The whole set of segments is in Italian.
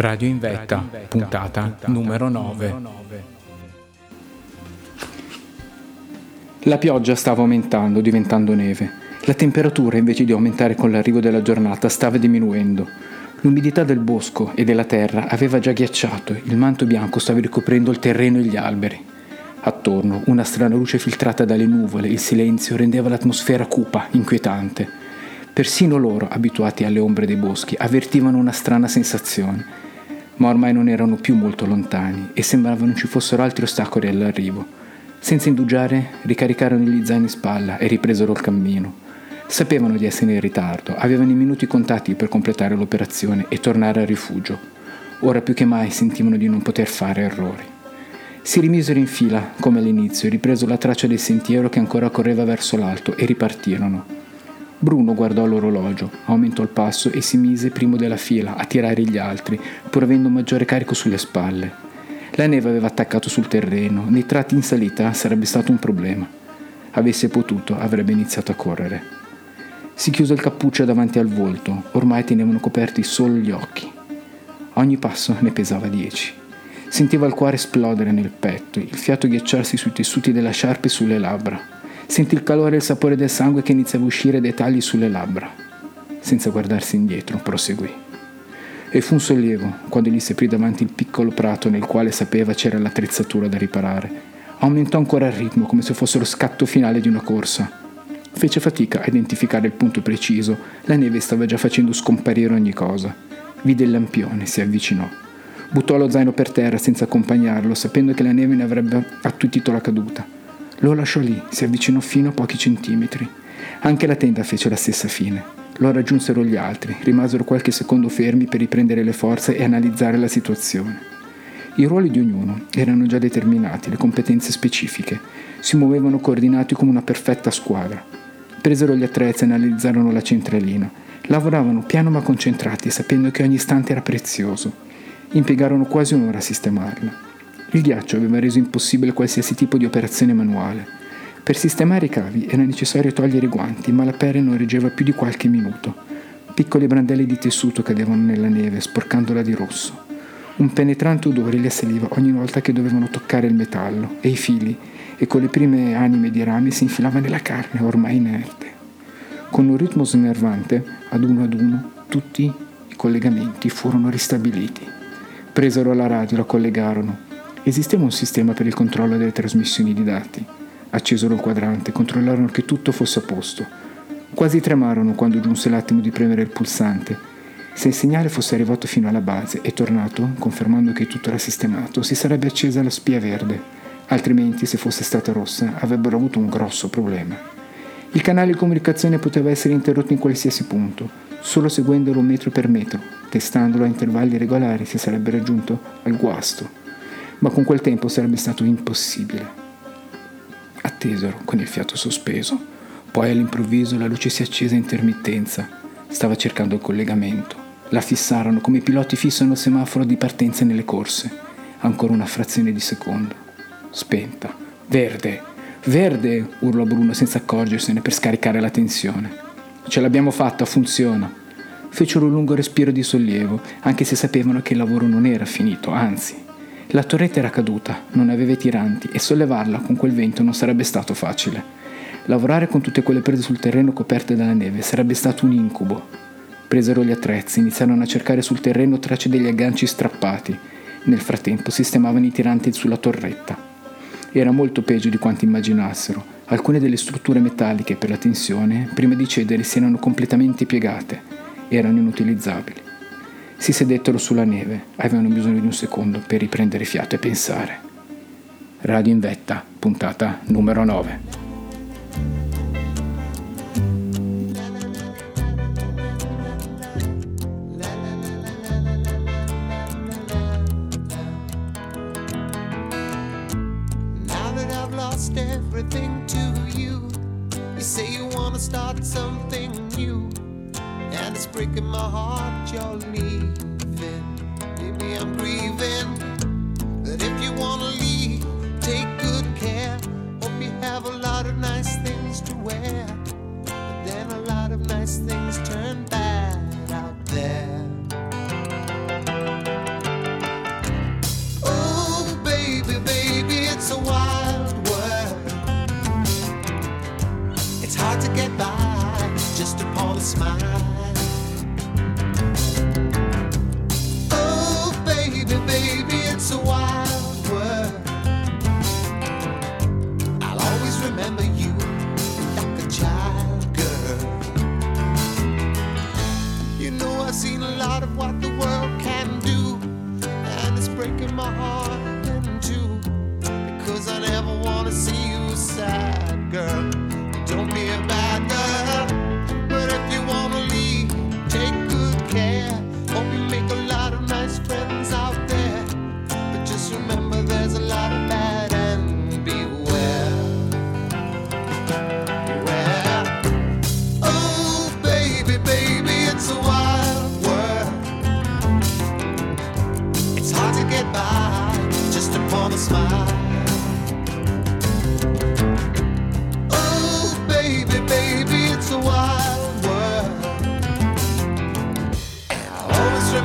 Radio in Vetta, puntata numero 9. La pioggia stava aumentando, diventando neve. La temperatura, invece di aumentare con l'arrivo della giornata, stava diminuendo. L'umidità del bosco e della terra aveva già ghiacciato, il manto bianco stava ricoprendo il terreno e gli alberi. Attorno, una strana luce filtrata dalle nuvole, il silenzio rendeva l'atmosfera cupa, inquietante. Persino loro, abituati alle ombre dei boschi, avvertivano una strana sensazione ma ormai non erano più molto lontani e sembrava non ci fossero altri ostacoli all'arrivo. Senza indugiare, ricaricarono gli zaini in spalla e ripresero il cammino. Sapevano di essere in ritardo, avevano i minuti contati per completare l'operazione e tornare al rifugio. Ora più che mai sentivano di non poter fare errori. Si rimisero in fila, come all'inizio, ripresero la traccia del sentiero che ancora correva verso l'alto e ripartirono. Bruno guardò l'orologio, aumentò il passo e si mise primo della fila a tirare gli altri, pur avendo un maggiore carico sulle spalle. La neve aveva attaccato sul terreno, nei tratti in salita sarebbe stato un problema. Avesse potuto, avrebbe iniziato a correre. Si chiuse il cappuccio davanti al volto, ormai tenevano coperti solo gli occhi. Ogni passo ne pesava dieci. Sentiva il cuore esplodere nel petto, il fiato ghiacciarsi sui tessuti della sciarpa e sulle labbra. Sentì il calore e il sapore del sangue che iniziava a uscire dai tagli sulle labbra. Senza guardarsi indietro, proseguì. E fu un sollievo quando gli si aprì davanti il piccolo prato nel quale sapeva c'era l'attrezzatura da riparare. Aumentò ancora il ritmo come se fosse lo scatto finale di una corsa. Fece fatica a identificare il punto preciso, la neve stava già facendo scomparire ogni cosa. Vide il lampione, si avvicinò. Buttò lo zaino per terra senza accompagnarlo, sapendo che la neve ne avrebbe attutito la caduta. Lo lasciò lì, si avvicinò fino a pochi centimetri. Anche la tenda fece la stessa fine. Lo raggiunsero gli altri, rimasero qualche secondo fermi per riprendere le forze e analizzare la situazione. I ruoli di ognuno erano già determinati, le competenze specifiche. Si muovevano coordinati come una perfetta squadra. Presero gli attrezzi e analizzarono la centralina. Lavoravano piano ma concentrati, sapendo che ogni istante era prezioso. Impiegarono quasi un'ora a sistemarla. Il ghiaccio aveva reso impossibile qualsiasi tipo di operazione manuale. Per sistemare i cavi era necessario togliere i guanti, ma la pelle non reggeva più di qualche minuto. Piccole brandelli di tessuto cadevano nella neve, sporcandola di rosso. Un penetrante odore li assaliva ogni volta che dovevano toccare il metallo e i fili, e con le prime anime di rami si infilava nella carne, ormai inerte. Con un ritmo snervante, ad uno ad uno, tutti i collegamenti furono ristabiliti. Presero la radio, la collegarono, Esisteva un sistema per il controllo delle trasmissioni di dati. Accesero il quadrante, controllarono che tutto fosse a posto. Quasi tremarono quando giunse l'attimo di premere il pulsante. Se il segnale fosse arrivato fino alla base e tornato, confermando che tutto era sistemato, si sarebbe accesa la spia verde, altrimenti, se fosse stata rossa, avrebbero avuto un grosso problema. Il canale di comunicazione poteva essere interrotto in qualsiasi punto, solo seguendolo metro per metro, testandolo a intervalli regolari si sarebbe raggiunto al guasto ma con quel tempo sarebbe stato impossibile. Attesero con il fiato sospeso. Poi all'improvviso la luce si accese a intermittenza. Stava cercando il collegamento. La fissarono come i piloti fissano il semaforo di partenza nelle corse. Ancora una frazione di secondo. Spenta. Verde! Verde! urlò Bruno senza accorgersene per scaricare la tensione. Ce l'abbiamo fatta, funziona. Fecero un lungo respiro di sollievo, anche se sapevano che il lavoro non era finito, anzi, la torretta era caduta, non aveva i tiranti e sollevarla con quel vento non sarebbe stato facile. Lavorare con tutte quelle prese sul terreno coperte dalla neve sarebbe stato un incubo. Presero gli attrezzi, iniziarono a cercare sul terreno tracce degli agganci strappati. Nel frattempo sistemavano i tiranti sulla torretta. Era molto peggio di quanto immaginassero. Alcune delle strutture metalliche per la tensione, prima di cedere, si erano completamente piegate. Erano inutilizzabili. Si sedettero sulla neve, avevano bisogno di un secondo per riprendere fiato e pensare. Radio in vetta, puntata numero 9. everything to you. You say you wanna start something new. It's breaking my heart you're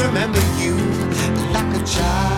remember you like a child.